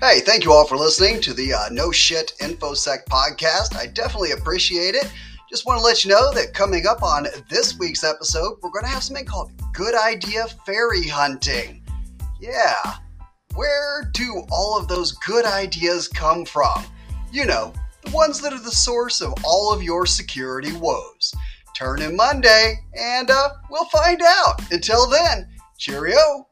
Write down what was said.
Hey, thank you all for listening to the uh, No Shit InfoSec podcast. I definitely appreciate it. Just want to let you know that coming up on this week's episode, we're going to have something called Good Idea Fairy Hunting. Yeah, where do all of those good ideas come from? You know, the ones that are the source of all of your security woes. Turn in Monday, and uh, we'll find out. Until then, cheerio.